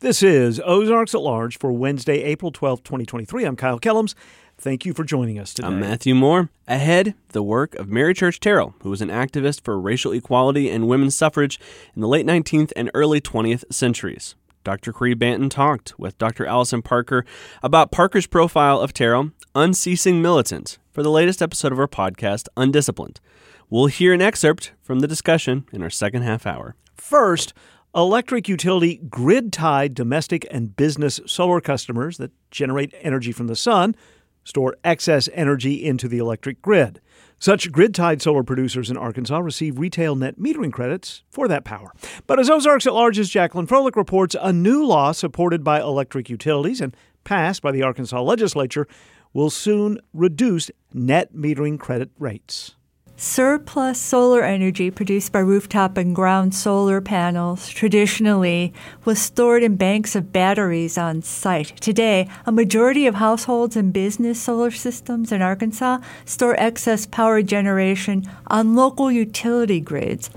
This is Ozarks at Large for Wednesday, April 12, 2023. I'm Kyle Kellums. Thank you for joining us today. I'm Matthew Moore. Ahead, the work of Mary Church Terrell, who was an activist for racial equality and women's suffrage in the late 19th and early 20th centuries. Dr. Cree Banton talked with Dr. Alison Parker about Parker's profile of Terrell, unceasing militant, for the latest episode of our podcast, Undisciplined. We'll hear an excerpt from the discussion in our second half hour. First, Electric utility grid tied domestic and business solar customers that generate energy from the sun store excess energy into the electric grid. Such grid tied solar producers in Arkansas receive retail net metering credits for that power. But as Ozarks at Large's Jacqueline Froelich reports, a new law supported by electric utilities and passed by the Arkansas legislature will soon reduce net metering credit rates. Surplus solar energy produced by rooftop and ground solar panels traditionally was stored in banks of batteries on site. Today, a majority of households and business solar systems in Arkansas store excess power generation on local utility grids.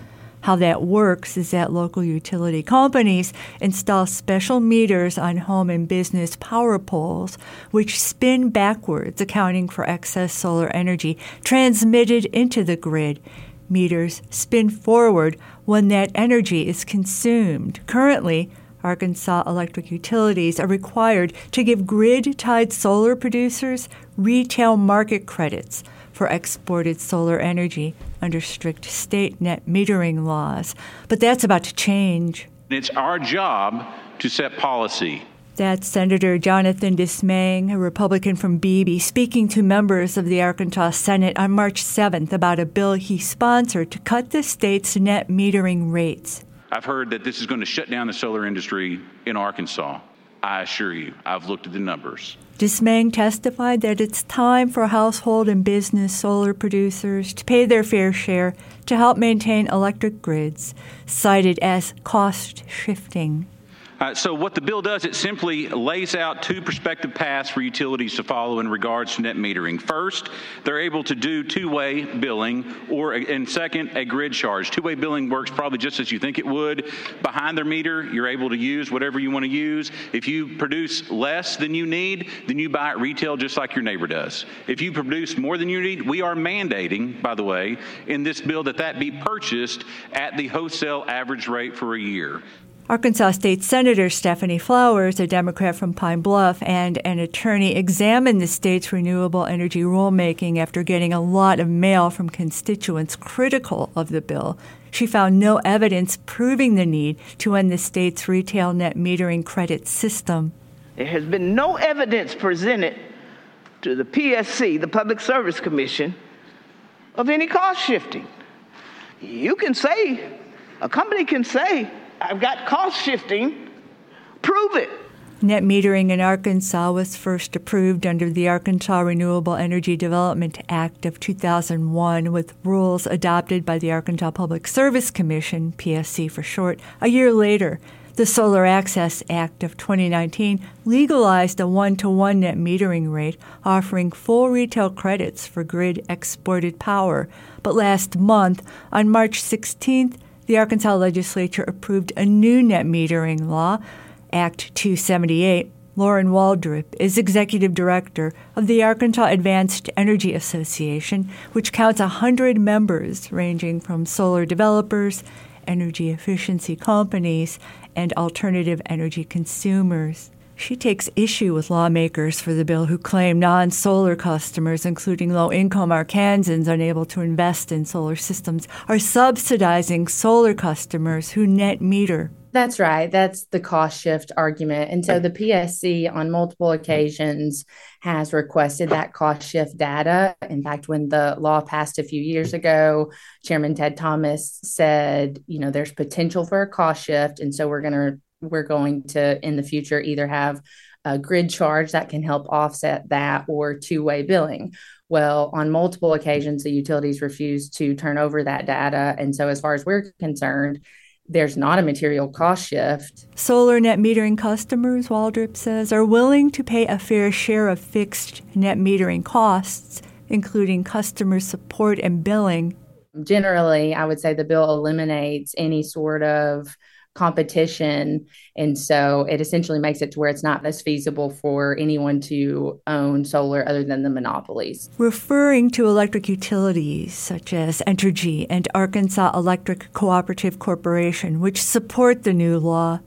How that works is that local utility companies install special meters on home and business power poles, which spin backwards, accounting for excess solar energy transmitted into the grid. Meters spin forward when that energy is consumed. Currently, Arkansas electric utilities are required to give grid tied solar producers retail market credits for exported solar energy under strict state net metering laws. But that's about to change. It's our job to set policy. That's Senator Jonathan Dismang, a Republican from Beebe, speaking to members of the Arkansas Senate on March 7th about a bill he sponsored to cut the state's net metering rates. I've heard that this is going to shut down the solar industry in Arkansas. I assure you, I've looked at the numbers. Dismang testified that it's time for household and business solar producers to pay their fair share to help maintain electric grids, cited as cost shifting. Uh, so, what the bill does, it simply lays out two prospective paths for utilities to follow in regards to net metering. First, they're able to do two way billing, or, and second, a grid charge. Two way billing works probably just as you think it would. Behind their meter, you're able to use whatever you want to use. If you produce less than you need, then you buy it retail just like your neighbor does. If you produce more than you need, we are mandating, by the way, in this bill that that be purchased at the wholesale average rate for a year. Arkansas State Senator Stephanie Flowers, a Democrat from Pine Bluff, and an attorney examined the state's renewable energy rulemaking after getting a lot of mail from constituents critical of the bill. She found no evidence proving the need to end the state's retail net metering credit system. There has been no evidence presented to the PSC, the Public Service Commission, of any cost shifting. You can say, a company can say, I've got cost shifting. Prove it. Net metering in Arkansas was first approved under the Arkansas Renewable Energy Development Act of 2001 with rules adopted by the Arkansas Public Service Commission, PSC for short, a year later. The Solar Access Act of 2019 legalized a one to one net metering rate, offering full retail credits for grid exported power. But last month, on March 16th, the Arkansas legislature approved a new net metering law, Act 278. Lauren Waldrop is executive director of the Arkansas Advanced Energy Association, which counts 100 members ranging from solar developers, energy efficiency companies, and alternative energy consumers. She takes issue with lawmakers for the bill who claim non solar customers, including low income Arkansans unable to invest in solar systems, are subsidizing solar customers who net meter. That's right. That's the cost shift argument. And so the PSC on multiple occasions has requested that cost shift data. In fact, when the law passed a few years ago, Chairman Ted Thomas said, you know, there's potential for a cost shift. And so we're going to we're going to in the future either have a grid charge that can help offset that or two way billing. Well, on multiple occasions, the utilities refused to turn over that data. And so, as far as we're concerned, there's not a material cost shift. Solar net metering customers, Waldrop says, are willing to pay a fair share of fixed net metering costs, including customer support and billing. Generally, I would say the bill eliminates any sort of competition. And so it essentially makes it to where it's not as feasible for anyone to own solar other than the monopolies. Referring to electric utilities such as Entergy and Arkansas Electric Cooperative Corporation, which support the new law,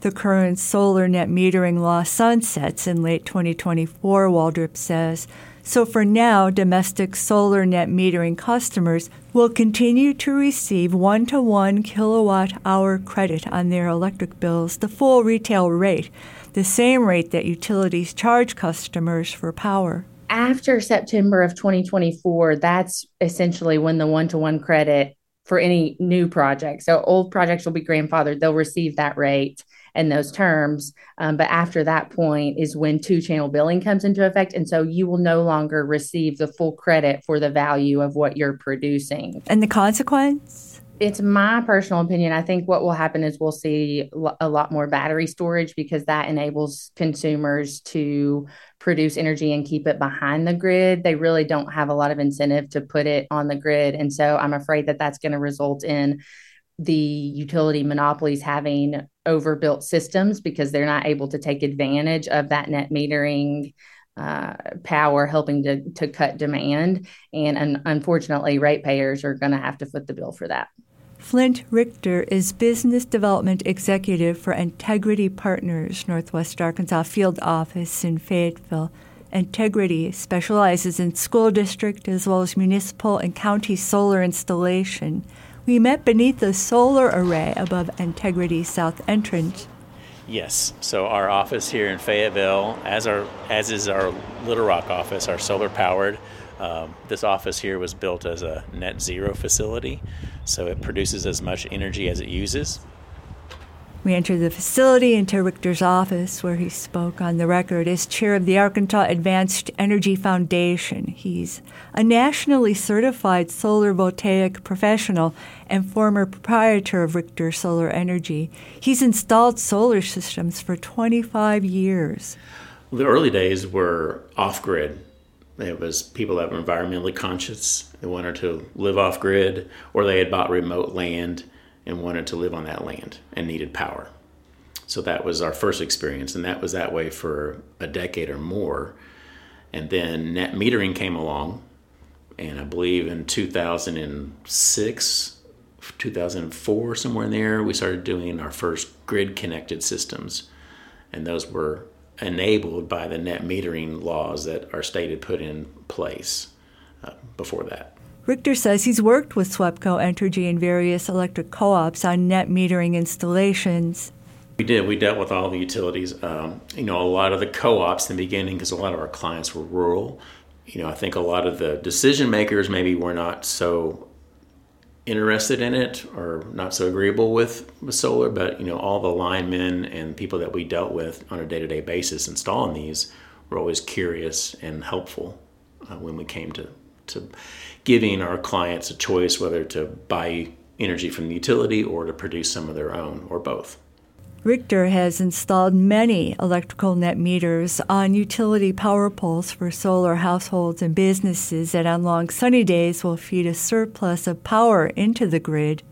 the current solar net metering law sunsets in late 2024, Waldrop says. So for now, domestic solar net metering customers will continue to receive one to one kilowatt hour credit on their electric bills, the full retail rate, the same rate that utilities charge customers for power. After September of 2024, that's essentially when the one to one credit for any new project. So old projects will be grandfathered, they'll receive that rate and those terms. Um, but after that point is when two channel billing comes into effect. And so you will no longer receive the full credit for the value of what you're producing. And the consequence? It's my personal opinion. I think what will happen is we'll see a lot more battery storage because that enables consumers to produce energy and keep it behind the grid. They really don't have a lot of incentive to put it on the grid. And so I'm afraid that that's going to result in the utility monopolies having overbuilt systems because they're not able to take advantage of that net metering uh, power helping to, to cut demand. And un- unfortunately, ratepayers are going to have to foot the bill for that. Flint Richter is Business Development Executive for Integrity Partners, Northwest Arkansas Field Office in Fayetteville. Integrity specializes in school district as well as municipal and county solar installation. We met beneath the solar array above Integrity South entrance. Yes. So our office here in Fayetteville, as our as is our Little Rock office, our solar powered. Um, this office here was built as a net zero facility, so it produces as much energy as it uses. We entered the facility into Richter's office, where he spoke on the record as chair of the Arkansas Advanced Energy Foundation. He's a nationally certified solar voltaic professional and former proprietor of Richter Solar Energy. He's installed solar systems for 25 years. The early days were off grid. It was people that were environmentally conscious. They wanted to live off grid, or they had bought remote land and wanted to live on that land and needed power. So that was our first experience, and that was that way for a decade or more. And then net metering came along, and I believe in 2006, 2004, somewhere in there, we started doing our first grid connected systems. And those were enabled by the net metering laws that our state had put in place uh, before that. Richter says he's worked with SWEPCO Energy and various electric co ops on net metering installations. We did. We dealt with all the utilities. Um, you know, a lot of the co ops in the beginning, because a lot of our clients were rural. You know, I think a lot of the decision makers maybe were not so interested in it or not so agreeable with, with solar, but, you know, all the linemen and people that we dealt with on a day to day basis installing these were always curious and helpful uh, when we came to, to giving our clients a choice whether to buy energy from the utility or to produce some of their own or both. Richter has installed many electrical net meters on utility power poles for solar households and businesses that on long sunny days will feed a surplus of power into the grid.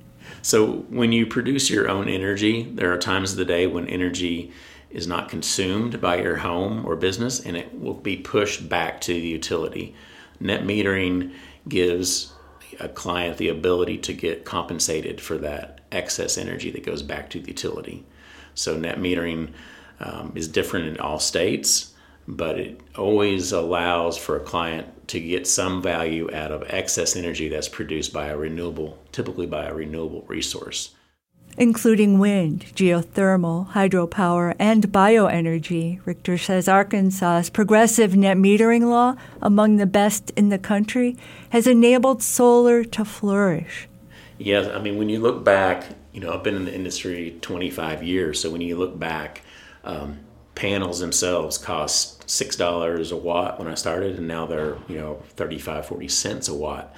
So, when you produce your own energy, there are times of the day when energy is not consumed by your home or business and it will be pushed back to the utility. Net metering gives a client the ability to get compensated for that excess energy that goes back to the utility. So net metering um, is different in all states, but it always allows for a client to get some value out of excess energy that's produced by a renewable, typically by a renewable resource including wind, geothermal, hydropower, and bioenergy. Richter says Arkansas's progressive net metering law, among the best in the country, has enabled solar to flourish. Yes, I mean, when you look back, you know, I've been in the industry 25 years, so when you look back, um, panels themselves cost $6 a watt when I started, and now they're, you know, 35, 40 cents a watt.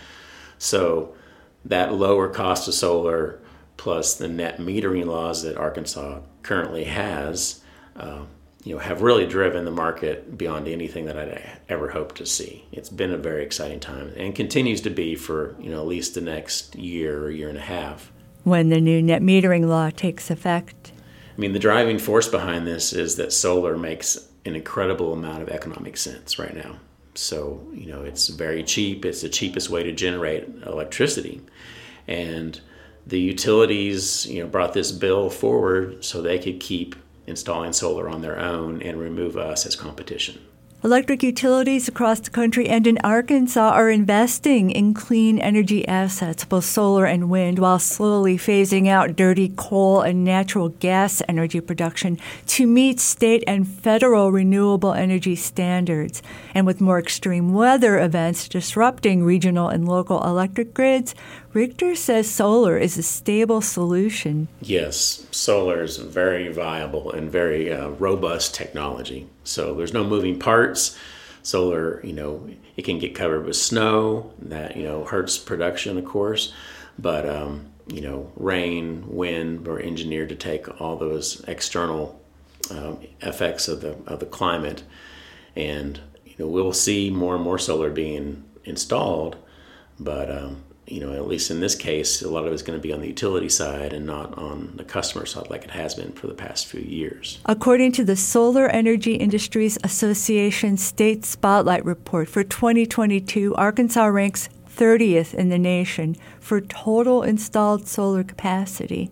So that lower cost of solar plus the net metering laws that Arkansas currently has, uh, you know, have really driven the market beyond anything that I'd ever hoped to see. It's been a very exciting time and continues to be for you know at least the next year or year and a half. when the new net metering law takes effect. I mean, the driving force behind this is that solar makes an incredible amount of economic sense right now. So, you know, it's very cheap. It's the cheapest way to generate electricity. And the utilities, you know, brought this bill forward so they could keep installing solar on their own and remove us as competition. Electric utilities across the country and in Arkansas are investing in clean energy assets, both solar and wind, while slowly phasing out dirty coal and natural gas energy production to meet state and federal renewable energy standards. And with more extreme weather events disrupting regional and local electric grids, Richter says solar is a stable solution. Yes, solar is very viable and very uh, robust technology. So there's no moving parts. Solar, you know, it can get covered with snow. That you know hurts production, of course, but um, you know, rain, wind we're engineered to take all those external um, effects of the of the climate, and you know we'll see more and more solar being installed, but um, you know, at least in this case, a lot of it's going to be on the utility side and not on the customer side like it has been for the past few years. According to the Solar Energy Industries Association State Spotlight Report for 2022, Arkansas ranks 30th in the nation for total installed solar capacity.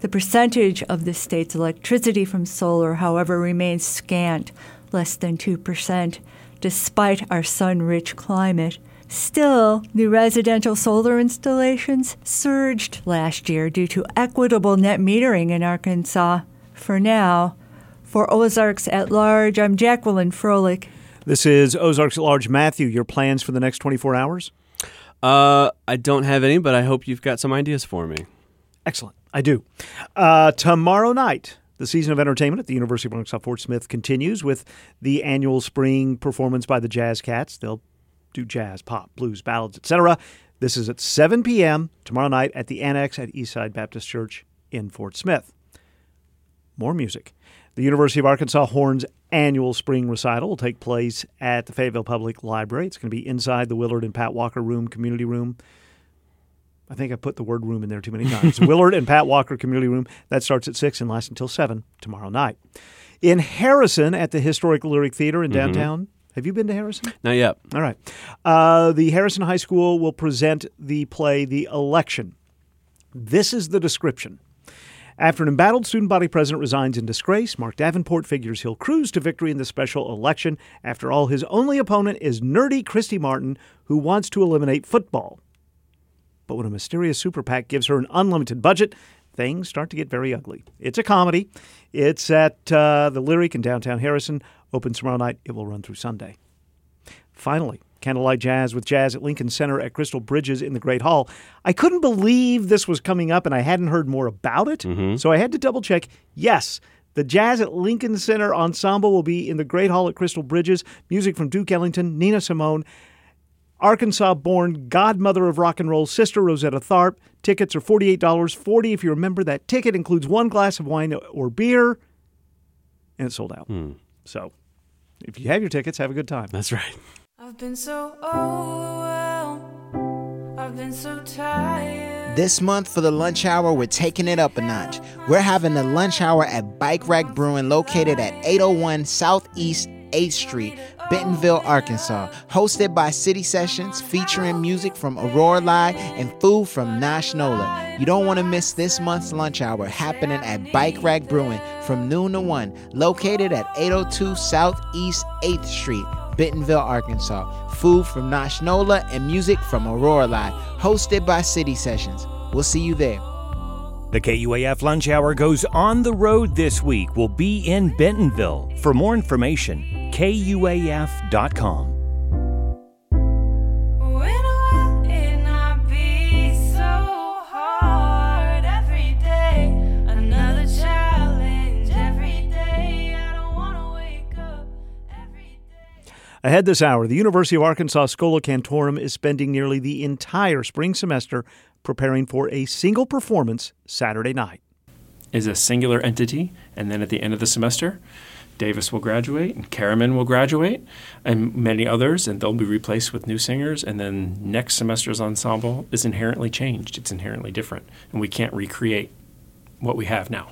The percentage of the state's electricity from solar, however, remains scant, less than 2%, despite our sun rich climate. Still, new residential solar installations surged last year due to equitable net metering in Arkansas. For now, for Ozarks at Large, I'm Jacqueline Froelich. This is Ozarks at Large. Matthew, your plans for the next 24 hours? Uh, I don't have any, but I hope you've got some ideas for me. Excellent. I do. Uh, tomorrow night, the season of entertainment at the University of Arkansas Fort Smith continues with the annual spring performance by the Jazz Cats. They'll do jazz, pop, blues, ballads, etc. This is at 7 p.m. tomorrow night at the Annex at Eastside Baptist Church in Fort Smith. More music. The University of Arkansas Horns annual spring recital will take place at the Fayetteville Public Library. It's going to be inside the Willard and Pat Walker Room, Community Room. I think I put the word room in there too many times. Willard and Pat Walker Community Room. That starts at 6 and lasts until 7 tomorrow night. In Harrison at the Historic Lyric Theater in downtown, mm-hmm. Have you been to Harrison? Not yet. All right. Uh, the Harrison High School will present the play The Election. This is the description. After an embattled student body president resigns in disgrace, Mark Davenport figures he'll cruise to victory in the special election. After all, his only opponent is nerdy Christy Martin, who wants to eliminate football. But when a mysterious super PAC gives her an unlimited budget, things start to get very ugly. It's a comedy. It's at uh, the Lyric in downtown Harrison. Opens tomorrow night. It will run through Sunday. Finally, Candlelight Jazz with Jazz at Lincoln Center at Crystal Bridges in the Great Hall. I couldn't believe this was coming up and I hadn't heard more about it, mm-hmm. so I had to double check. Yes, the Jazz at Lincoln Center Ensemble will be in the Great Hall at Crystal Bridges. Music from Duke Ellington, Nina Simone, Arkansas born godmother of rock and roll, Sister Rosetta Tharpe. Tickets are $48, 40 if you remember that ticket includes one glass of wine or beer, and it's sold out. Mm. So if you have your tickets, have a good time. That's right. I've been so overwhelmed. I've been so tired. This month for the lunch hour, we're taking it up a notch. We're having the lunch hour at Bike Rack Brewing located at 801 Southeast 8th Street, Bentonville, Arkansas. Hosted by City Sessions, featuring music from Aurora Live and food from Nosh Nola. You don't want to miss this month's lunch hour happening at Bike Rack Brewing from noon to 1, located at 802 Southeast 8th Street. Bentonville, Arkansas. Food from Nosh Nola and music from Aurora Live, hosted by City Sessions. We'll see you there. The KUAF Lunch Hour goes on the road this week. We'll be in Bentonville. For more information, kuaf.com. Ahead this hour, the University of Arkansas Schola Cantorum is spending nearly the entire spring semester preparing for a single performance Saturday night. Is a singular entity, and then at the end of the semester, Davis will graduate, and Karaman will graduate, and many others, and they'll be replaced with new singers. And then next semester's ensemble is inherently changed. It's inherently different, and we can't recreate what we have now.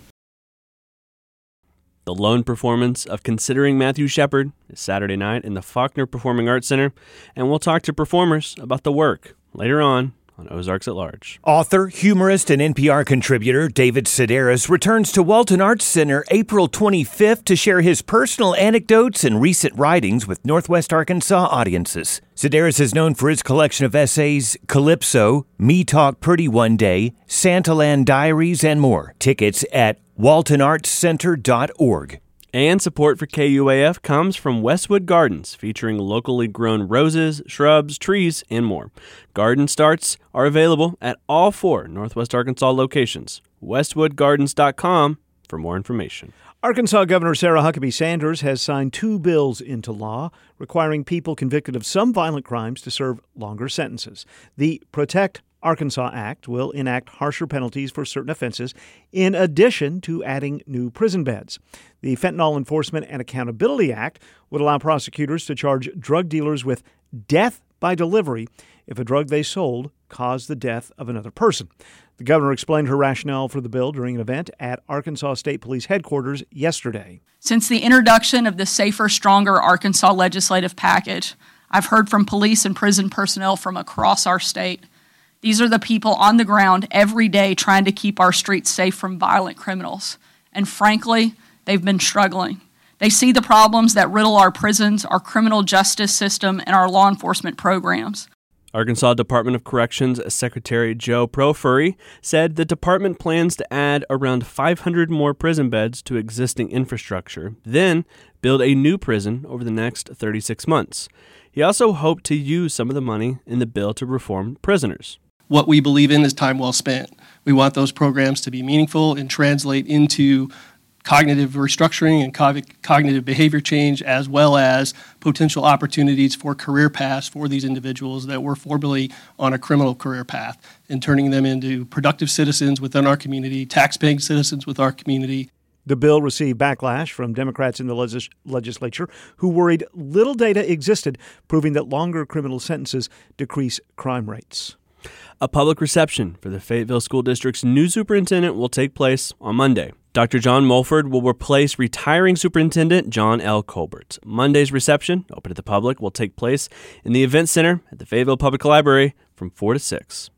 The lone performance of Considering Matthew Shepard is Saturday night in the Faulkner Performing Arts Center, and we'll talk to performers about the work later on on Ozarks at Large. Author, humorist, and NPR contributor David Sedaris returns to Walton Arts Center April 25th to share his personal anecdotes and recent writings with Northwest Arkansas audiences. Sedaris is known for his collection of essays Calypso, Me Talk Pretty One Day, Santaland Diaries, and more. Tickets at waltonartscenter.org. And support for KUAF comes from Westwood Gardens, featuring locally grown roses, shrubs, trees, and more. Garden starts are available at all four Northwest Arkansas locations. WestwoodGardens.com for more information. Arkansas Governor Sarah Huckabee Sanders has signed two bills into law requiring people convicted of some violent crimes to serve longer sentences. The Protect Arkansas Act will enact harsher penalties for certain offenses, in addition to adding new prison beds. The Fentanyl Enforcement and Accountability Act would allow prosecutors to charge drug dealers with death by delivery if a drug they sold caused the death of another person. The governor explained her rationale for the bill during an event at Arkansas State Police headquarters yesterday. Since the introduction of the Safer, Stronger Arkansas legislative package, I've heard from police and prison personnel from across our state these are the people on the ground every day trying to keep our streets safe from violent criminals. And frankly, they've been struggling. They see the problems that riddle our prisons, our criminal justice system, and our law enforcement programs. Arkansas Department of Corrections Secretary Joe Profiri said the department plans to add around 500 more prison beds to existing infrastructure, then build a new prison over the next 36 months. He also hoped to use some of the money in the bill to reform prisoners what we believe in is time well spent. We want those programs to be meaningful and translate into cognitive restructuring and cognitive behavior change, as well as potential opportunities for career paths for these individuals that were formerly on a criminal career path and turning them into productive citizens within our community, tax-paying citizens with our community. The bill received backlash from Democrats in the legis- legislature who worried little data existed proving that longer criminal sentences decrease crime rates. A public reception for the Fayetteville School District's new superintendent will take place on Monday. Dr. John Mulford will replace retiring Superintendent John L. Colbert. Monday's reception, open to the public, will take place in the Event Center at the Fayetteville Public Library from 4 to 6.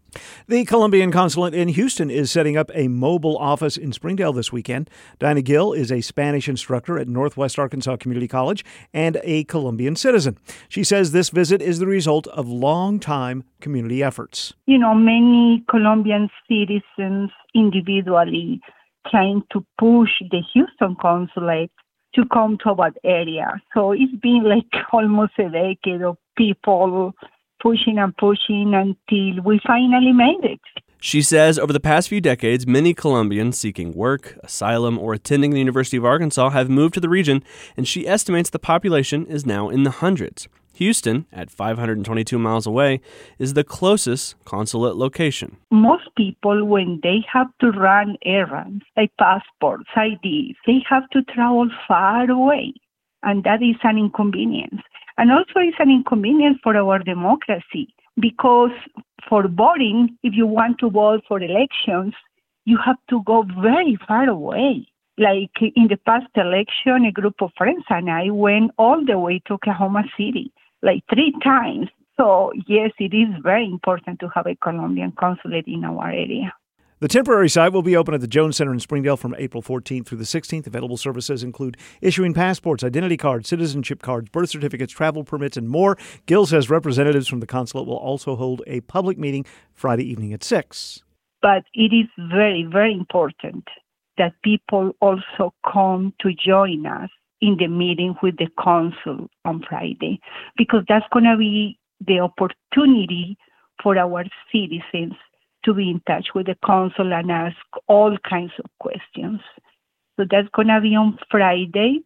The Colombian consulate in Houston is setting up a mobile office in Springdale this weekend. Dinah Gill is a Spanish instructor at Northwest Arkansas Community College and a Colombian citizen. She says this visit is the result of long-time community efforts. You know, many Colombian citizens individually trying to push the Houston consulate to come to our area. So it's been like almost a decade of people pushing and pushing until we finally made it. She says over the past few decades, many Colombians seeking work, asylum, or attending the University of Arkansas have moved to the region, and she estimates the population is now in the hundreds. Houston, at 522 miles away, is the closest consulate location. Most people, when they have to run errands like passports, IDs, they have to travel far away, and that is an inconvenience. And also, it's an inconvenience for our democracy because for voting, if you want to vote for elections, you have to go very far away. Like in the past election, a group of friends and I went all the way to Oklahoma City, like three times. So, yes, it is very important to have a Colombian consulate in our area. The temporary site will be open at the Jones Center in Springdale from April 14th through the 16th. Available services include issuing passports, identity cards, citizenship cards, birth certificates, travel permits, and more. Gill says representatives from the consulate will also hold a public meeting Friday evening at 6. But it is very, very important that people also come to join us in the meeting with the consul on Friday because that's going to be the opportunity for our citizens to be in touch with the consul and ask all kinds of questions. So that's going to be on Friday,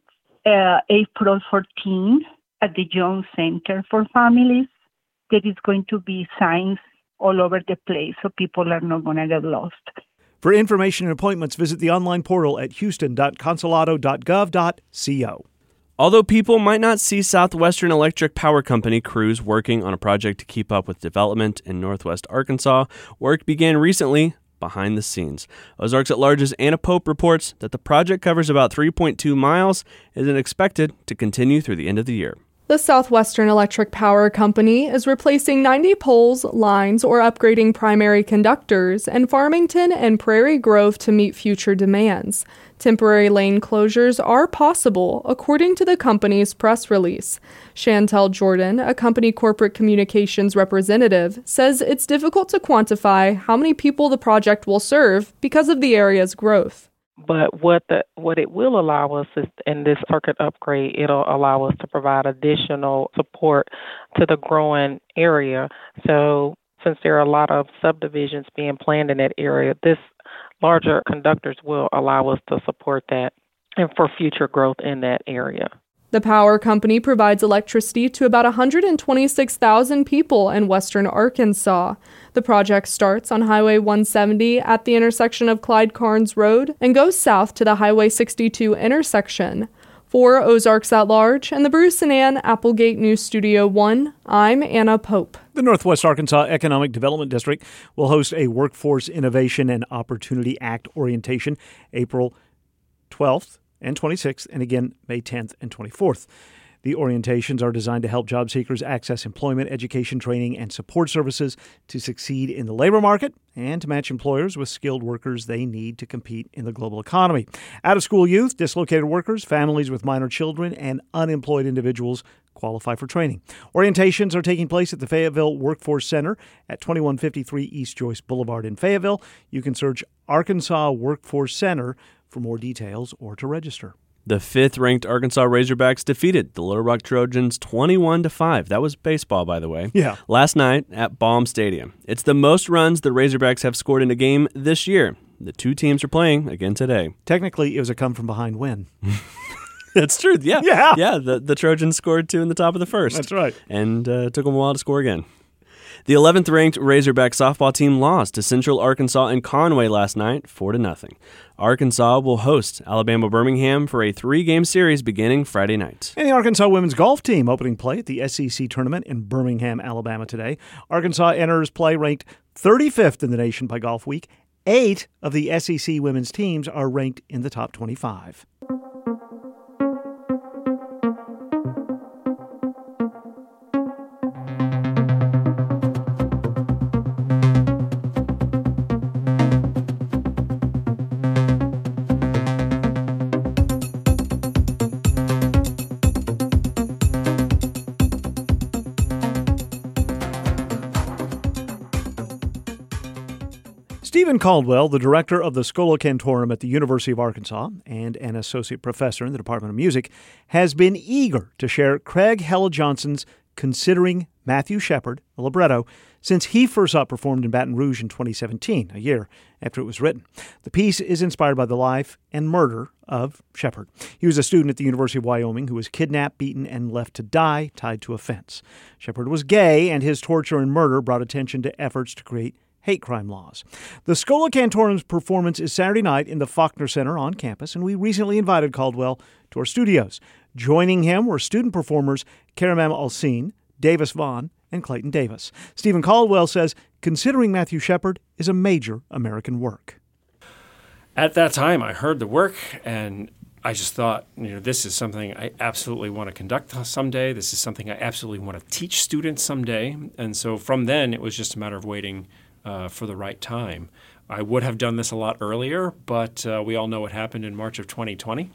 uh, April 14, at the Jones Center for Families. There is going to be signs all over the place so people are not going to get lost. For information and appointments, visit the online portal at houston.consulado.gov.co. Although people might not see Southwestern Electric Power Company crews working on a project to keep up with development in northwest Arkansas, work began recently behind the scenes. Ozarks at Large's Anna Pope reports that the project covers about 3.2 miles and is expected to continue through the end of the year. The Southwestern Electric Power Company is replacing 90 poles, lines, or upgrading primary conductors in Farmington and Prairie Grove to meet future demands. Temporary lane closures are possible, according to the company's press release. Chantel Jordan, a company corporate communications representative, says it's difficult to quantify how many people the project will serve because of the area's growth. But what the what it will allow us is in this circuit upgrade, it'll allow us to provide additional support to the growing area. So since there are a lot of subdivisions being planned in that area, this larger conductors will allow us to support that and for future growth in that area. The power company provides electricity to about 126,000 people in western Arkansas. The project starts on Highway 170 at the intersection of Clyde Carnes Road and goes south to the Highway 62 intersection. For Ozarks at Large and the Bruce and Ann Applegate News Studio 1, I'm Anna Pope. The Northwest Arkansas Economic Development District will host a Workforce Innovation and Opportunity Act orientation April 12th and 26th, and again May 10th and 24th. The orientations are designed to help job seekers access employment, education, training, and support services to succeed in the labor market and to match employers with skilled workers they need to compete in the global economy. Out of school youth, dislocated workers, families with minor children, and unemployed individuals qualify for training. Orientations are taking place at the Fayetteville Workforce Center at 2153 East Joyce Boulevard in Fayetteville. You can search Arkansas Workforce Center for more details or to register. The fifth-ranked Arkansas Razorbacks defeated the Little Rock Trojans 21 to 5. That was baseball, by the way. Yeah. Last night at Baum Stadium. It's the most runs the Razorbacks have scored in a game this year. The two teams are playing again today. Technically, it was a come from behind win. That's true. Yeah. Yeah. Yeah. The, the Trojans scored two in the top of the first. That's right. And uh, took them a while to score again. The 11th ranked Razorback softball team lost to Central Arkansas and Conway last night, 4 to nothing. Arkansas will host Alabama Birmingham for a three game series beginning Friday night. And the Arkansas women's golf team opening play at the SEC tournament in Birmingham, Alabama today. Arkansas enters play ranked 35th in the nation by Golfweek. Eight of the SEC women's teams are ranked in the top 25. Stephen Caldwell, the director of the Schola Cantorum at the University of Arkansas and an associate professor in the Department of Music, has been eager to share Craig Hella Johnson's Considering Matthew Shepard, a libretto, since he first saw it performed in Baton Rouge in 2017, a year after it was written. The piece is inspired by the life and murder of Shepard. He was a student at the University of Wyoming who was kidnapped, beaten, and left to die tied to a fence. Shepard was gay, and his torture and murder brought attention to efforts to create hate crime laws. The Schola Cantorum's performance is Saturday night in the Faulkner Center on campus, and we recently invited Caldwell to our studios. Joining him were student performers Karamam Alsine, Davis Vaughn, and Clayton Davis. Stephen Caldwell says considering Matthew Shepard is a major American work. At that time, I heard the work and I just thought, you know, this is something I absolutely want to conduct someday. This is something I absolutely want to teach students someday. And so from then, it was just a matter of waiting uh, for the right time. I would have done this a lot earlier, but uh, we all know what happened in March of 2020.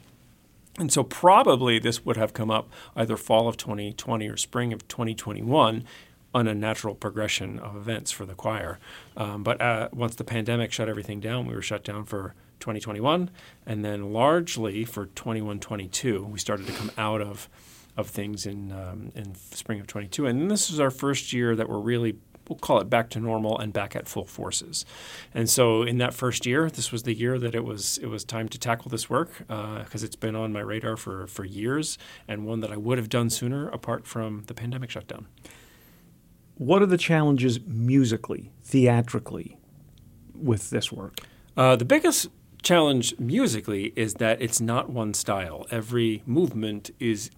And so probably this would have come up either fall of 2020 or spring of 2021 on a natural progression of events for the choir. Um, but uh, once the pandemic shut everything down, we were shut down for 2021, and then largely for 21 22, we started to come out of of things in um, in spring of 22. And this is our first year that we're really we'll call it back to normal and back at full forces. And so in that first year, this was the year that it was it was time to tackle this work because uh, it's been on my radar for for years and one that I would have done sooner apart from the pandemic shutdown. What are the challenges musically, theatrically, with this work? Uh, the biggest challenge musically is that it's not one style. Every movement is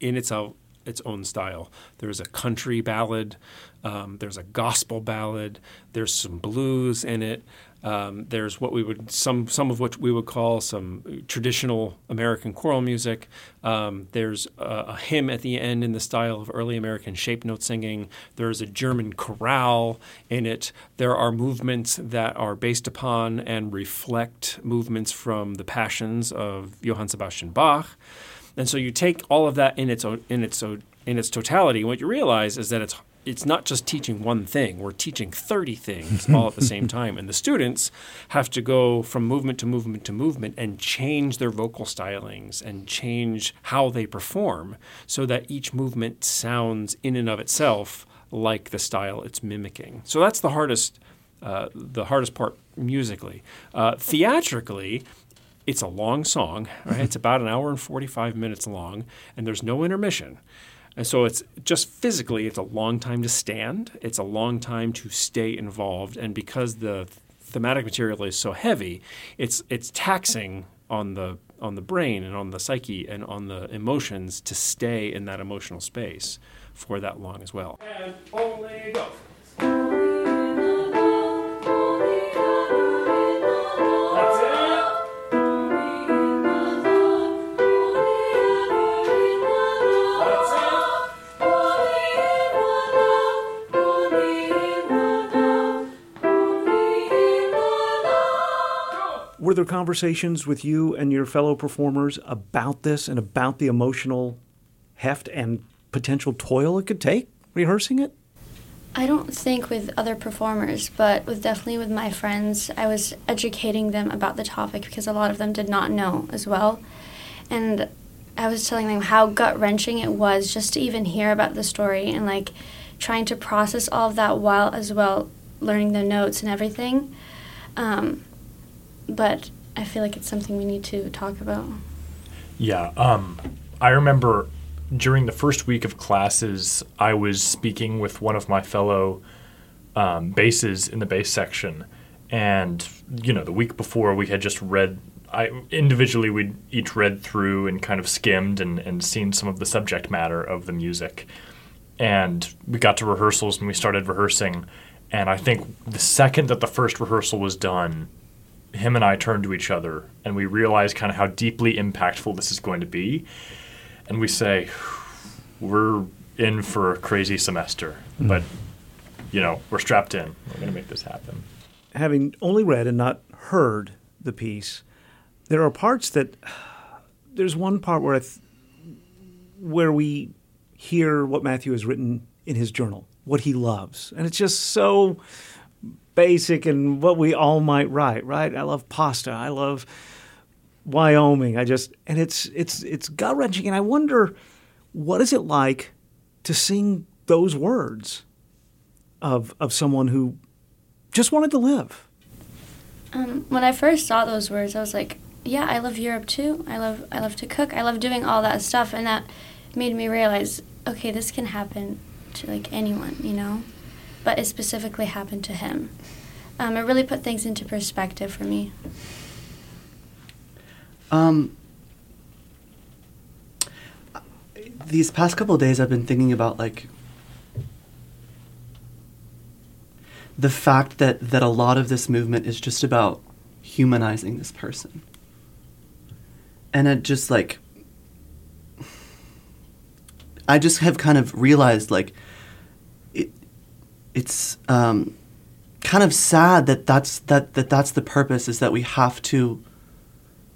in its own, its own style. There's a country ballad, um, there's a gospel ballad, there's some blues in it. Um, there's what we would some some of which we would call some traditional American choral music. Um, there's a, a, hymn at the end in the style of early American shape note singing. There's a German chorale in it. There are movements that are based upon and reflect movements from the Passions of Johann Sebastian Bach. And so you take all of that in its own, in its own, in its totality, what you realize is that it's it's not just teaching one thing. We're teaching 30 things all at the same time. And the students have to go from movement to movement to movement and change their vocal stylings and change how they perform so that each movement sounds in and of itself like the style it's mimicking. So that's the hardest, uh, the hardest part musically. Uh, theatrically, it's a long song, right? it's about an hour and 45 minutes long, and there's no intermission. And so it's just physically, it's a long time to stand. It's a long time to stay involved. And because the thematic material is so heavy, it's it's taxing on the on the brain and on the psyche and on the emotions to stay in that emotional space for that long as well. And only go. Were there conversations with you and your fellow performers about this and about the emotional heft and potential toil it could take rehearsing it? I don't think with other performers, but with definitely with my friends, I was educating them about the topic because a lot of them did not know as well. And I was telling them how gut wrenching it was just to even hear about the story and like trying to process all of that while as well learning the notes and everything. Um, but I feel like it's something we need to talk about. Yeah, um, I remember during the first week of classes, I was speaking with one of my fellow um, basses in the bass section, and you know, the week before we had just read. I individually we'd each read through and kind of skimmed and, and seen some of the subject matter of the music, and we got to rehearsals and we started rehearsing, and I think the second that the first rehearsal was done, him and I turned to each other and we realized kind of how deeply impactful this is going to be. And we say, we're in for a crazy semester, mm. but you know, we're strapped in. We're going to make this happen. Having only read and not heard the piece, there are parts that there's one part where th- where we hear what Matthew has written in his journal, what he loves, and it's just so basic and what we all might write, right? I love pasta. I love Wyoming. I just and it's it's it's gut wrenching, and I wonder what is it like to sing those words of of someone who just wanted to live. Um, when I first saw those words, I was like, "Yeah, I love Europe too. I love I love to cook. I love doing all that stuff," and that made me realize, okay, this can happen to like anyone, you know but it specifically happened to him. Um, it really put things into perspective for me. Um, these past couple days, I've been thinking about like the fact that that a lot of this movement is just about humanizing this person, and it just like I just have kind of realized like it's um, kind of sad that that's that, that that's the purpose is that we have to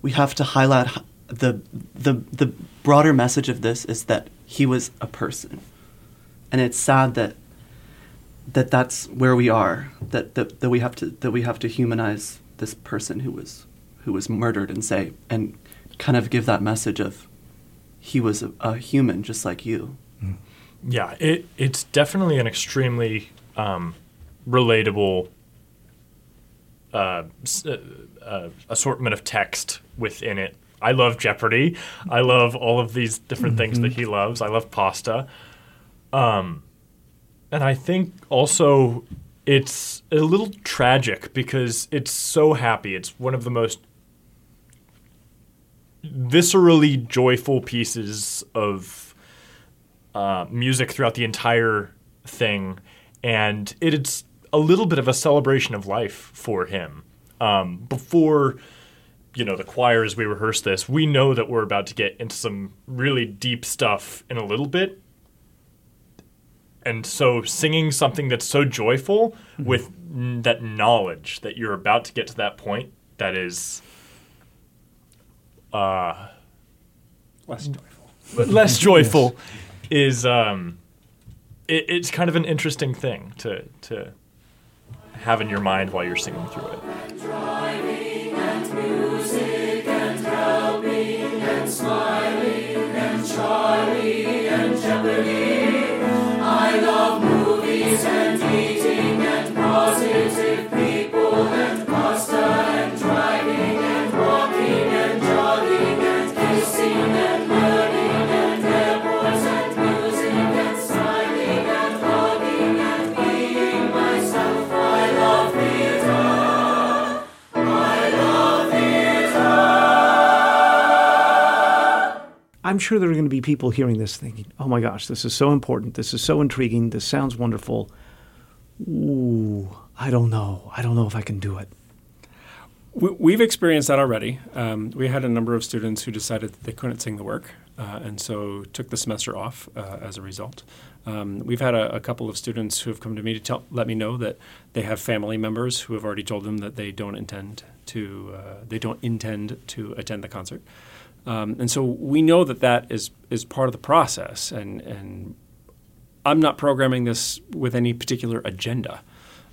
we have to highlight the the the broader message of this is that he was a person. And it's sad that that that's where we are that, that that we have to that we have to humanize this person who was who was murdered and say and kind of give that message of he was a, a human just like you. Yeah it it's definitely an extremely um, relatable uh, uh, uh, assortment of text within it. I love Jeopardy. I love all of these different mm-hmm. things that he loves. I love pasta. Um, and I think also it's a little tragic because it's so happy. It's one of the most viscerally joyful pieces of uh, music throughout the entire thing, and it's a little bit of a celebration of life for him. Um, before you know the choir as we rehearse this, we know that we're about to get into some really deep stuff in a little bit. And so singing something that's so joyful mm-hmm. with n- that knowledge that you're about to get to that point that is uh less joyful. less joyful yes. is um it, it's kind of an interesting thing to to have in your mind while you're singing through it. I'm sure there are going to be people hearing this thinking, oh my gosh, this is so important. This is so intriguing. This sounds wonderful. Ooh, I don't know. I don't know if I can do it. We've experienced that already. Um, we had a number of students who decided that they couldn't sing the work, uh, and so took the semester off uh, as a result. Um, we've had a, a, couple of students who have come to me to tell, let me know that they have family members who have already told them that they don't intend to uh, they don't intend to attend the concert, um, and so we know that that is is part of the process, and and I'm not programming this with any particular agenda.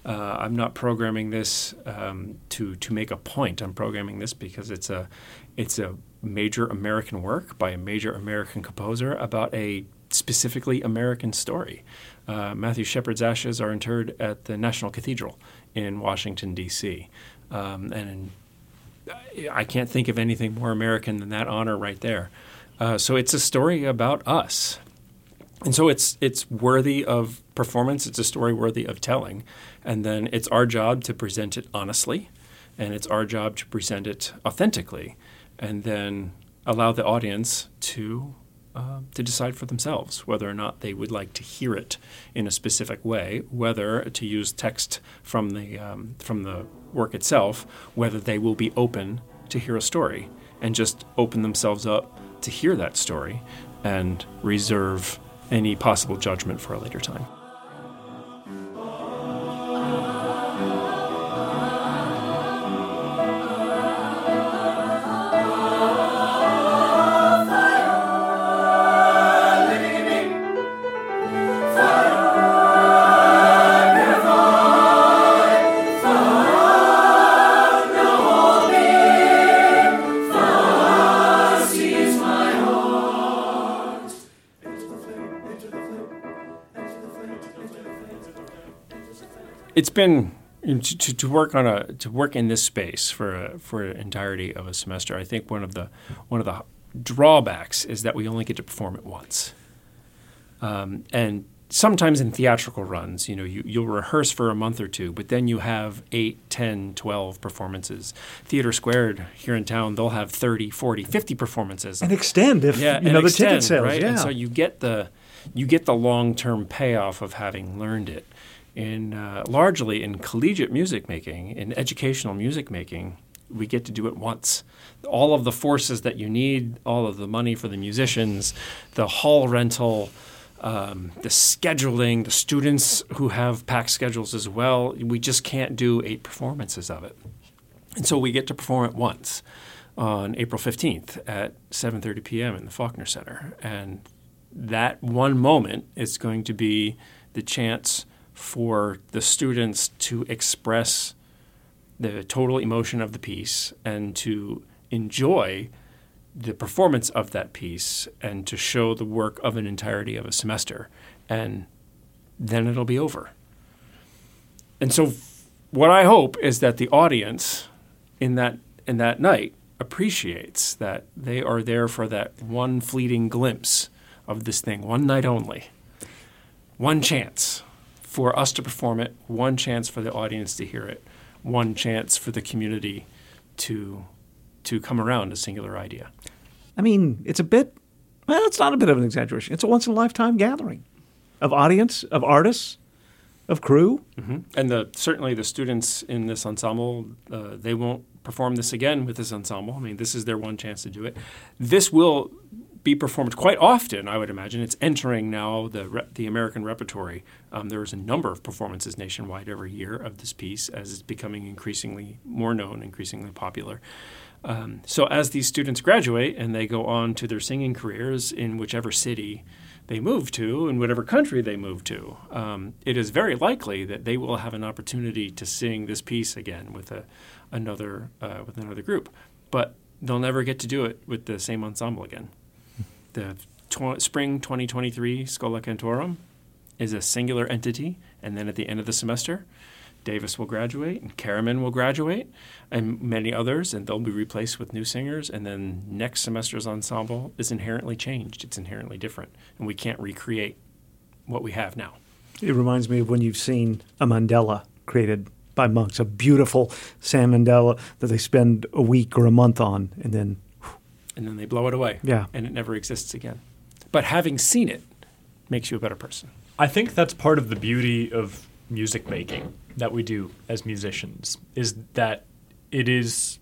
Uh, I'm not programming this um, to to make a point. I'm programming this because it's a it's a major American work by a major American composer about a specifically American story. Uh, Matthew Shepard's ashes are interred at the National Cathedral in Washington D.C. Um, and I can't think of anything more American than that honor right there. Uh, so it's a story about us and so it's it's worthy of performance. It's a story worthy of telling, and then it's our job to present it honestly, and it's our job to present it authentically, and then allow the audience to uh, to decide for themselves whether or not they would like to hear it in a specific way, whether to use text from the um, from the work itself, whether they will be open to hear a story and just open themselves up to hear that story and reserve any possible judgment for a later time. It's been to, to work on a to work in this space for a, for an entirety of a semester. I think one of the one of the drawbacks is that we only get to perform it once, um, and sometimes in theatrical runs, you know, you, you'll rehearse for a month or two, but then you have 8, 10, 12 performances. Theater Squared here in town, they'll have 30, 40, 50 performances. And extend if, yeah, you know, the ticket sales. Right? Yeah. And so you get the, you get the long-term payoff of having learned it in uh, largely in collegiate music making, in educational music making, we get to do it once. All of the forces that you need, all of the money for the musicians, the hall rental, um, the scheduling, the students who have packed schedules as well. We just can't do eight performances of it, and so we get to perform it once on April fifteenth at seven thirty p.m. in the Faulkner Center, and that one moment is going to be the chance for the students to express the total emotion of the piece and to enjoy the performance of that piece and to show the work of an entirety of a semester. And then it'll be over. And so, what I hope is that the audience in that, in that night appreciates that they are there for that one fleeting glimpse of this thing, one night only, one chance for us to perform it, one chance for the audience to hear it, one chance for the community to to come around a singular idea. I mean, it's a bit, well, it's not a bit of an exaggeration. It's a once in a lifetime gathering of audience, of artists, of crew. Mm-hmm. And the, certainly the students in this ensemble, uh, they won't perform this again with this ensemble. I mean, this is their one chance to do it. This will be performed quite often, I would imagine. It's entering now the re- the American repertory. Um, there's a number of performances nationwide every year of this piece as it's becoming increasingly more known, increasingly popular. Um, so as these students graduate and they go on to their singing careers in whichever city they move to, in whatever country they move to, um, it is very likely that they will have an opportunity to sing this piece again with a another uh, with another group. But they'll never get to do it with the same ensemble again the tw- spring 2023 Schola Cantorum is a singular entity, and then at the end of the semester, Davis will graduate, and Karaman will graduate, and many others, and they'll be replaced with new singers. And then next semester's ensemble is inherently changed; it's inherently different, and we can't recreate what we have now. It reminds me of when you've seen a mandala created by monks, a beautiful sand mandala that they spend a week or a month on, and then and then they blow it away. Yeah. And it never exists again. But having seen it makes you a better person. I think that's part of the beauty of music making that we do as musicians is that it is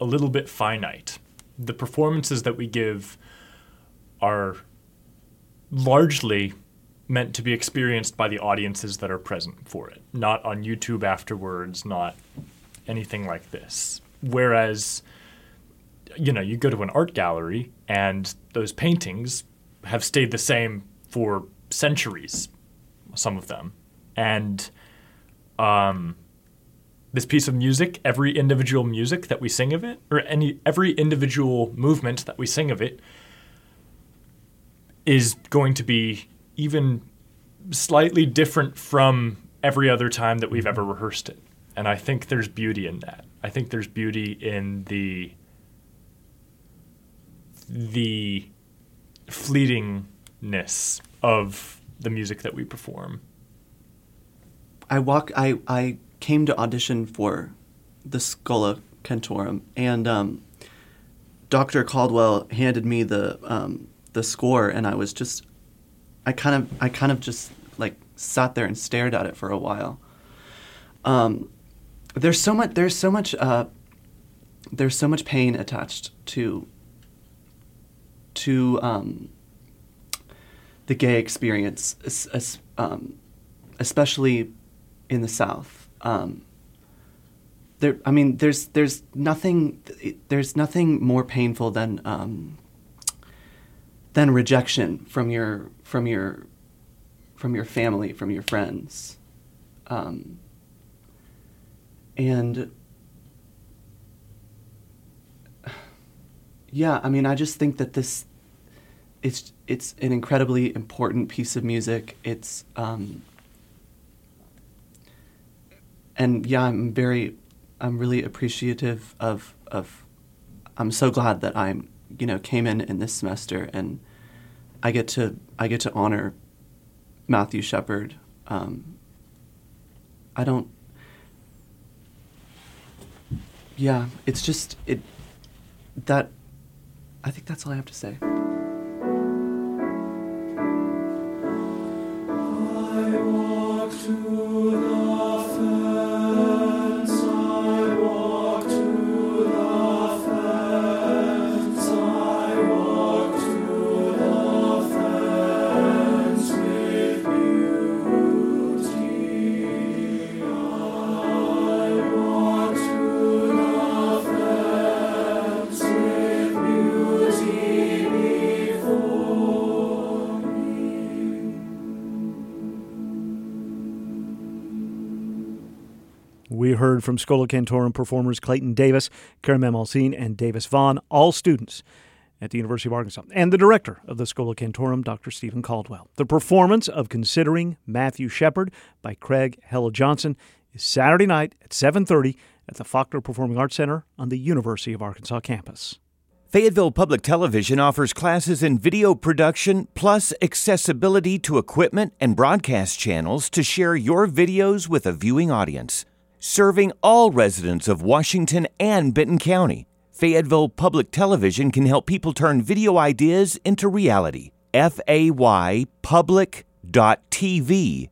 a little bit finite. The performances that we give are largely meant to be experienced by the audiences that are present for it, not on YouTube afterwards, not anything like this. Whereas you know, you go to an art gallery and those paintings have stayed the same for centuries, some of them. And um, this piece of music, every individual music that we sing of it, or any every individual movement that we sing of it, is going to be even slightly different from every other time that we've ever rehearsed it. And I think there's beauty in that. I think there's beauty in the the fleetingness of the music that we perform. I walk. I I came to audition for the Schola Cantorum, and um, Dr. Caldwell handed me the um, the score, and I was just, I kind of, I kind of just like sat there and stared at it for a while. Um, there's so much. There's so much. Uh, there's so much pain attached to to um, the gay experience, um, especially in the South. Um, there, I mean, there's there's nothing there's nothing more painful than um, than rejection from your from your from your family, from your friends, um, and yeah, I mean, I just think that this it's it's an incredibly important piece of music. It's um, and yeah, I'm very, I'm really appreciative of of. I'm so glad that I'm you know came in in this semester and I get to I get to honor Matthew Shepard. Um, I don't. Yeah, it's just it that I think that's all I have to say. Heard from Schola Cantorum performers Clayton Davis, Karim Alcine, and Davis Vaughn, all students at the University of Arkansas, and the director of the Schola Cantorum, Dr. Stephen Caldwell. The performance of Considering Matthew Shepard by Craig Hella Johnson is Saturday night at 7.30 at the Faulkner Performing Arts Center on the University of Arkansas campus. Fayetteville Public Television offers classes in video production plus accessibility to equipment and broadcast channels to share your videos with a viewing audience serving all residents of Washington and Benton County. Fayetteville Public Television can help people turn video ideas into reality. F A Y public.tv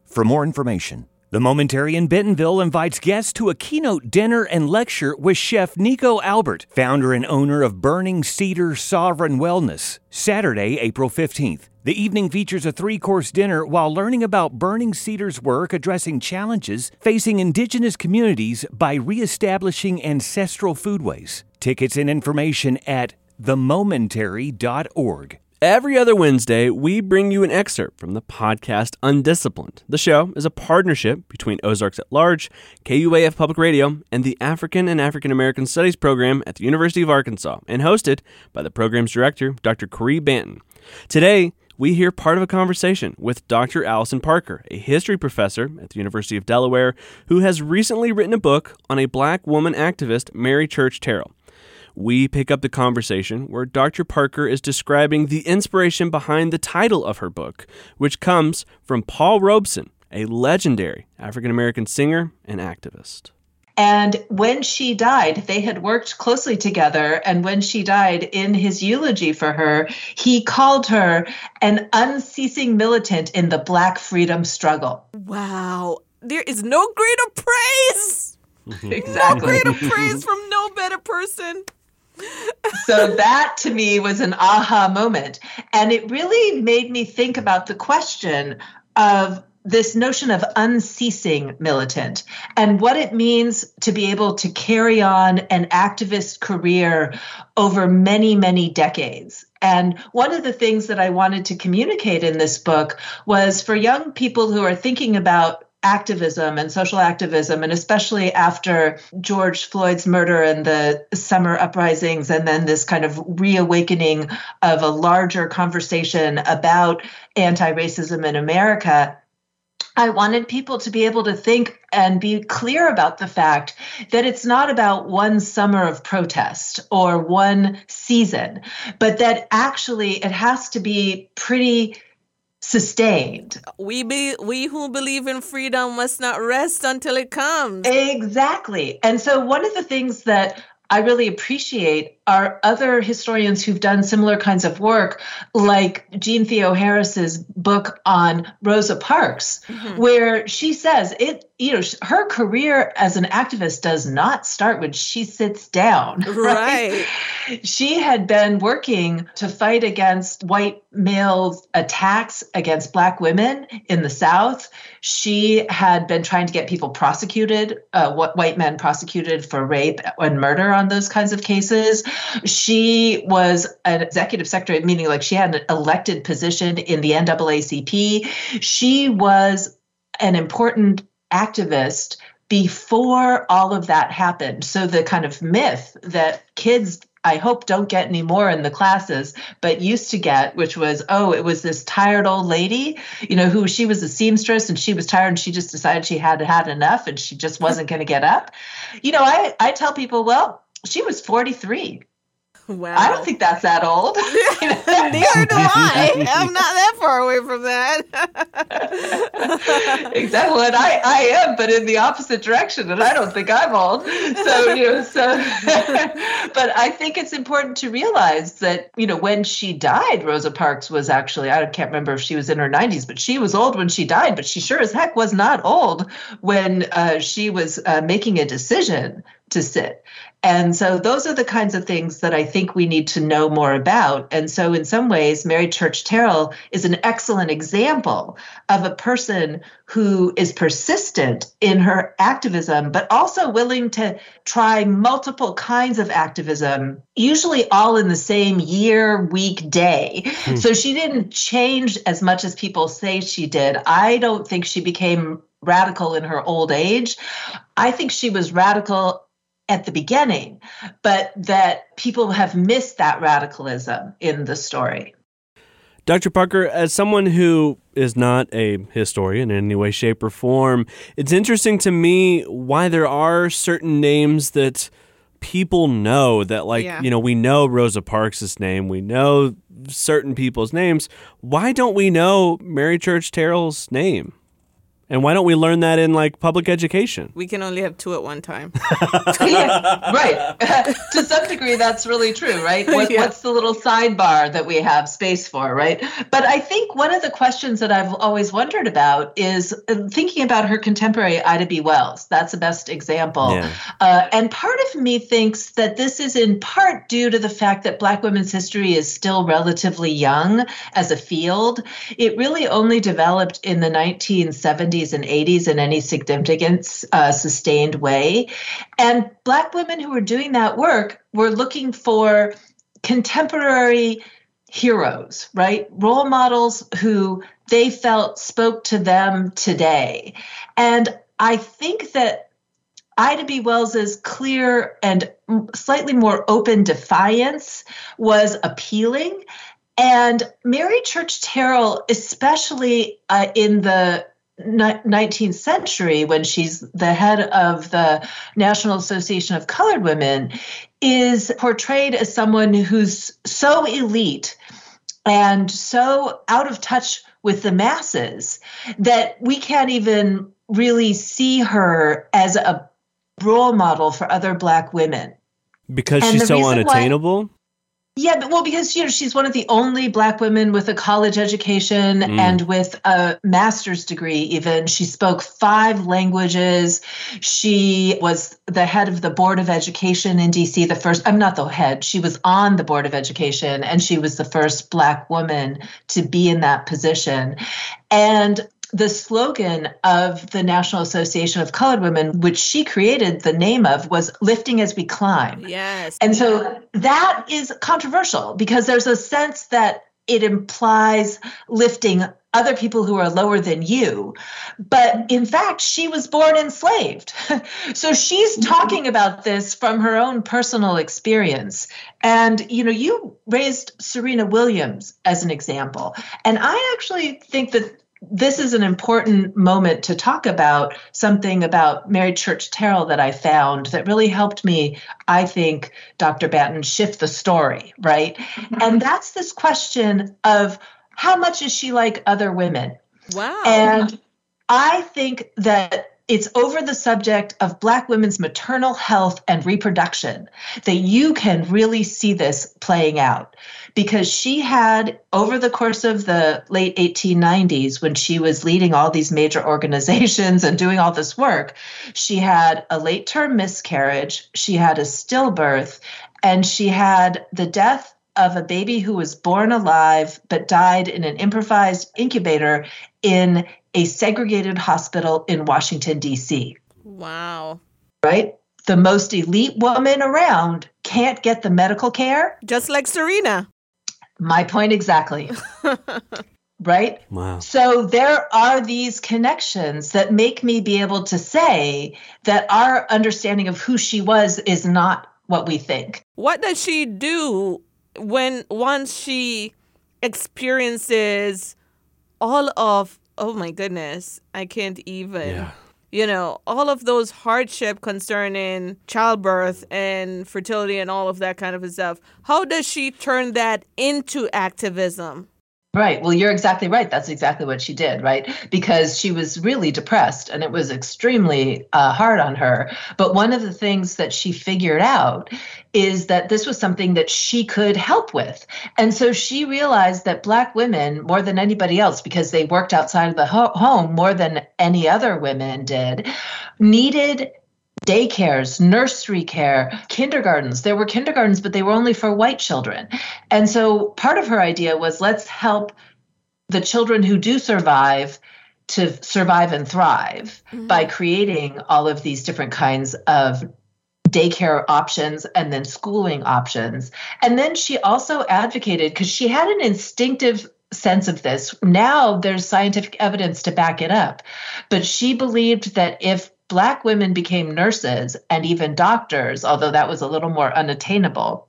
for more information. The Momentary in Bentonville invites guests to a keynote dinner and lecture with Chef Nico Albert, founder and owner of Burning Cedar Sovereign Wellness, Saturday, April 15th. The evening features a three course dinner while learning about Burning Cedar's work addressing challenges facing indigenous communities by reestablishing ancestral foodways. Tickets and information at themomentary.org. Every other Wednesday, we bring you an excerpt from the podcast Undisciplined. The show is a partnership between Ozarks at Large, KUAF Public Radio, and the African and African American Studies program at the University of Arkansas, and hosted by the program's director, Dr. Caree Banton. Today, we hear part of a conversation with Dr. Alison Parker, a history professor at the University of Delaware, who has recently written a book on a black woman activist, Mary Church Terrell we pick up the conversation where Dr. Parker is describing the inspiration behind the title of her book, which comes from Paul Robeson, a legendary African American singer and activist. And when she died, they had worked closely together. And when she died, in his eulogy for her, he called her an unceasing militant in the Black freedom struggle. Wow. There is no greater praise. exactly. No greater praise from no better person so that to me was an aha moment. And it really made me think about the question of this notion of unceasing militant and what it means to be able to carry on an activist career over many, many decades. And one of the things that I wanted to communicate in this book was for young people who are thinking about activism and social activism, and especially after George Floyd's murder and the summer uprisings, and then this kind of reawakening of a larger conversation about anti racism in America. I wanted people to be able to think and be clear about the fact that it's not about one summer of protest or one season, but that actually it has to be pretty sustained. We be we who believe in freedom must not rest until it comes. Exactly. And so one of the things that I really appreciate are other historians who've done similar kinds of work, like Jeanne Theoharis's book on Rosa Parks, mm-hmm. where she says it, you know, her career as an activist does not start when she sits down. Right. right. She had been working to fight against white males' attacks against black women in the South. She had been trying to get people prosecuted, uh, white men prosecuted for rape and murder on those kinds of cases. She was an executive secretary, meaning like she had an elected position in the NAACP. She was an important activist before all of that happened. So the kind of myth that kids I hope don't get any more in the classes, but used to get, which was, oh, it was this tired old lady, you know, who she was a seamstress and she was tired and she just decided she had had enough and she just wasn't going to get up. You know, I, I tell people, well, she was 43 Wow. I don't think that's that old. Neither do I. I'm not that far away from that. exactly. And I, I am, but in the opposite direction, and I don't think I'm old. So, you know, so but I think it's important to realize that, you know, when she died, Rosa Parks was actually, I can't remember if she was in her 90s, but she was old when she died, but she sure as heck was not old when uh, she was uh, making a decision to sit. And so those are the kinds of things that I think we need to know more about. And so, in some ways, Mary Church Terrell is an excellent example of a person who is persistent in her activism, but also willing to try multiple kinds of activism, usually all in the same year, week, day. Hmm. So she didn't change as much as people say she did. I don't think she became radical in her old age. I think she was radical at the beginning, but that people have missed that radicalism in the story. Dr. Parker, as someone who is not a historian in any way, shape, or form, it's interesting to me why there are certain names that people know that, like, yeah. you know, we know Rosa Parks' name, we know certain people's names. Why don't we know Mary Church Terrell's name? And why don't we learn that in like public education? We can only have two at one time. yeah, right. to some degree, that's really true, right? What, Yeah. What's the little sidebar that we have space for, right? But I think one of the questions that I've always wondered about is uh, thinking about her contemporary Ida B. Wells. That's the best example. Yeah. Uh, and part of me thinks that this is in part due to the fact that Black women's history is still relatively young as a field. It really only developed in the 1970s and 80s in any significant, uh, sustained way. And Black women who were doing that work were looking for contemporary heroes, right? Role models who they felt spoke to them today. And I think that Ida B. Wells's clear and slightly more open defiance was appealing. And Mary Church Terrell, especially uh, in the 19th century, when she's the head of the National Association of Colored Women, is portrayed as someone who's so elite and so out of touch with the masses that we can't even really see her as a role model for other black women. Because And she's so reason why- unattainable? Yeah, but well, because you know she's one of the only black women with a college education Mm. and with a master's degree. Even she spoke five languages. She was the head of the board of education in DC. The first, I'm not the head. She was on the board of education, and she was the first black woman to be in that position. And the slogan of the National Association of Colored Women, which she created the name of, was "Lifting as we climb." Yes. And so that is controversial because there's a sense that it implies lifting other people who are lower than you. But in fact, she was born enslaved. so she's mm-hmm. talking about this from her own personal experience. And, you know, you raised Serena Williams as an example. And I actually think that this is an important moment to talk about something about Mary Church Terrell that I found that really helped me, I think, Dr. Banton, shift the story, right? Mm-hmm. And that's this question of how much is she like other women? Wow. And I think that it's over the subject of Black women's maternal health and reproduction that you can really see this playing out. Because she had, over the course of the late 1890s, when she was leading all these major organizations and doing all this work, she had a late term miscarriage, she had a stillbirth, and she had the death of a baby who was born alive but died in an improvised incubator in a segregated hospital in Washington, D.C. Wow. Right? The most elite woman around can't get the medical care. Just like Serena. My point exactly. right? Wow. So there are these connections that make me be able to say that our understanding of who she was is not what we think. What does she do when once she experiences all of oh my goodness, I can't even Yeah. you know, all of those hardship concerning childbirth and fertility and all of that kind of stuff. How does she turn that into activism? Right. Well, you're exactly right. That's exactly what she did, right? Because she was really depressed and it was extremely uh, hard on her. But one of the things that she figured out is that this was something that she could help with. And so she realized that Black women, more than anybody else, because they worked outside of the ho- home more than any other women did, needed daycares, nursery care, kindergartens. There were kindergartens, but they were only for white children. And so part of her idea was let's help the children who do survive to survive and thrive mm-hmm. by creating all of these different kinds of daycare options and then schooling options. And then she also advocated because she had an instinctive sense of this. Now there's scientific evidence to back it up. But she believed that if Black women became nurses and even doctors, although that was a little more unattainable,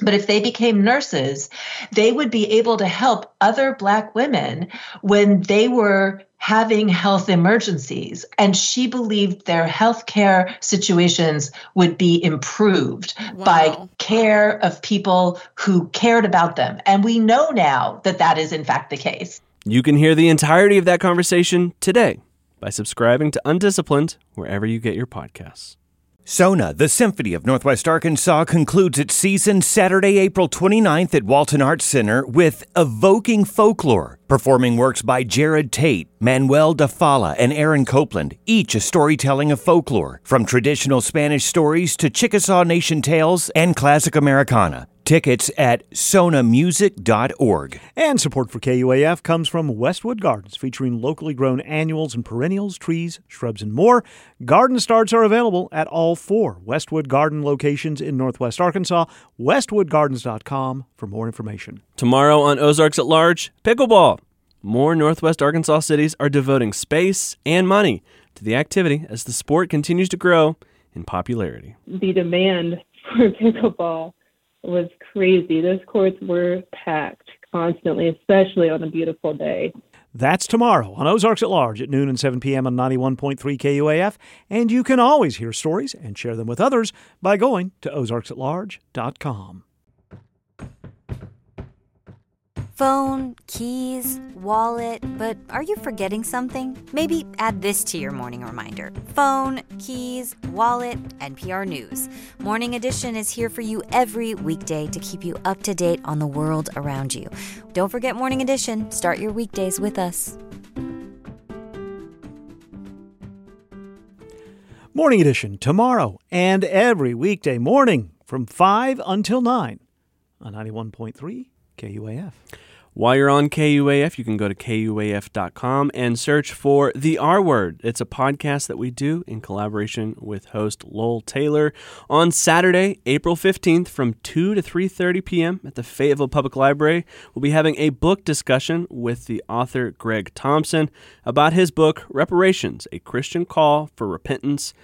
but if they became nurses, they would be able to help other Black women when they were having health emergencies. And she believed their healthcare situations would be improved by care of people who cared about them. And we know now that that is, in fact, the case. You can hear the entirety of that conversation today by subscribing to Undisciplined wherever you get your podcasts. Sona, the Symphony of Northwest Arkansas, concludes its season Saturday, April 29th at Walton Arts Center with Evoking Folklore, performing works by Jerod Tate, Manuel de Falla, and Aaron Copland, each a storytelling of folklore, from traditional Spanish stories to Chickasaw Nation tales and classic Americana. Tickets at sonamusic.org. And support for KUAF comes from Westwood Gardens, featuring locally grown annuals and perennials, trees, shrubs, and more. Garden starts are available at all four Westwood Garden locations in Northwest Arkansas. WestwoodGardens.com for more information. Tomorrow on Ozarks at Large, pickleball. More Northwest Arkansas cities are devoting space and money to the activity as the sport continues to grow in popularity. The demand for pickleball was crazy. Those courts were packed constantly, especially on a beautiful day. That's tomorrow on Ozarks at Large at noon and 7 p.m. on 91.3 KUAF. And you can always hear stories and share them with others by going to ozarksatlarge.com. Phone, keys, wallet, but are you forgetting something? Maybe add this to your morning reminder. Phone, keys, wallet, NPR News. Morning Edition is here for you every weekday to keep you up to date on the world around you. Don't forget Morning Edition. Start your weekdays with us. Morning Edition tomorrow and every weekday morning from 5 until 9 on 91.3 KUAF. While you're on KUAF, you can go to KUAF.com and search for The R Word. It's a podcast that we do in collaboration with host Lowell Taylor on Saturday, April 15th from 2 to 3.30 p.m. at the Fayetteville Public Library. We'll be having a book discussion with the author Greg Thompson about his book, Reparations, A Christian Call for Repentance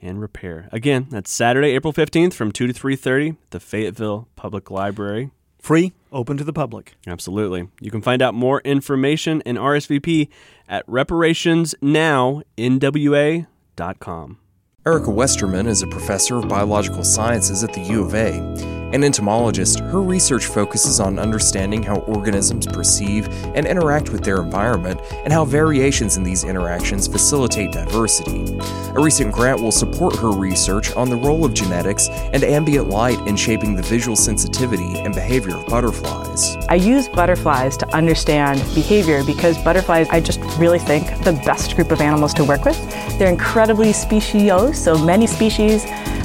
and Repair. Again, that's Saturday, April 15th from 2 to 3.30 at the Fayetteville Public Library. Free, open to the public. Absolutely. You can find out more information and RSVP at reparationsnowNWA.com. Erica Westerman is a professor of biological sciences at the U of A. An entomologist, her research focuses on understanding how organisms perceive and interact with their environment and how variations in these interactions facilitate diversity. A recent grant will support her research on the role of genetics and ambient light in shaping the visual sensitivity and behavior of butterflies. I use butterflies to understand behavior because butterflies, I just really think, the best group of animals to work with. They're incredibly speciose, so many species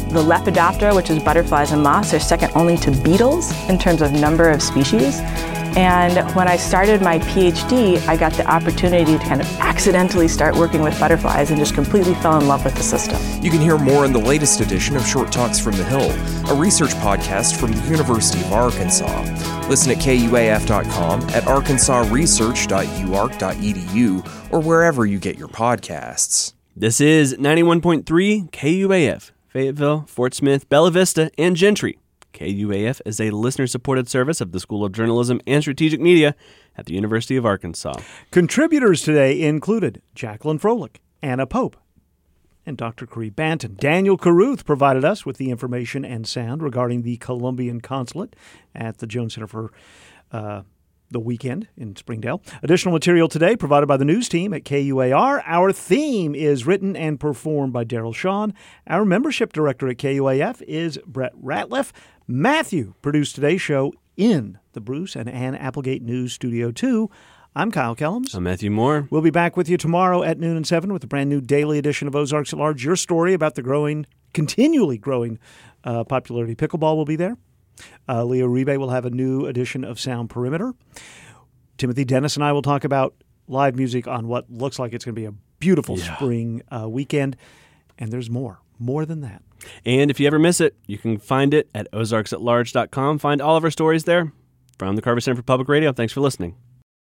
the Lepidoptera, which is butterflies and moths, are second only to beetles in terms of number of species. And when I started my PhD, I got the opportunity to kind of accidentally start working with butterflies and just completely fell in love with the system. You can hear more in the latest edition of Short Talks from the Hill, a research podcast from the University of Arkansas. Listen at kuaf.com, at arkansasresearch.uark.edu, or wherever you get your podcasts. This is 91.3 KUAF. Fayetteville, Fort Smith, Bella Vista, and Gentry. KUAF is a listener supported service of the School of Journalism and Strategic Media at the University of Arkansas. Contributors today included Jacqueline Froelich, Anna Pope, and Dr. Caree Banton. Daniel Caruth provided us with the information and sound regarding the Colombian consulate at the Jones Center for. Uh, the weekend in Springdale. Additional material today provided by the news team at KUAR. Our theme is written and performed by Daryl Sean. Our membership director at KUAF is Brett Ratliff. Matthew produced today's show in the Bruce and Ann Applegate News Studio 2. I'm Kyle Kellams. I'm Matthew Moore. We'll be back with you tomorrow at noon and 7 with a brand new daily edition of Ozarks at Large. Your story about the growing, continually growing uh, popularity pickleball will be there. Uh, Leo Uribe will have a new edition of Sound Perimeter. Timothy Dennis and I will talk about live music on what looks like it's going to be a beautiful yeah. spring uh, weekend. And there's more, more than that. And if you ever miss it, you can find it at ozarksatlarge.com. Find all of our stories there. From the Carver Center for Public Radio, thanks for listening.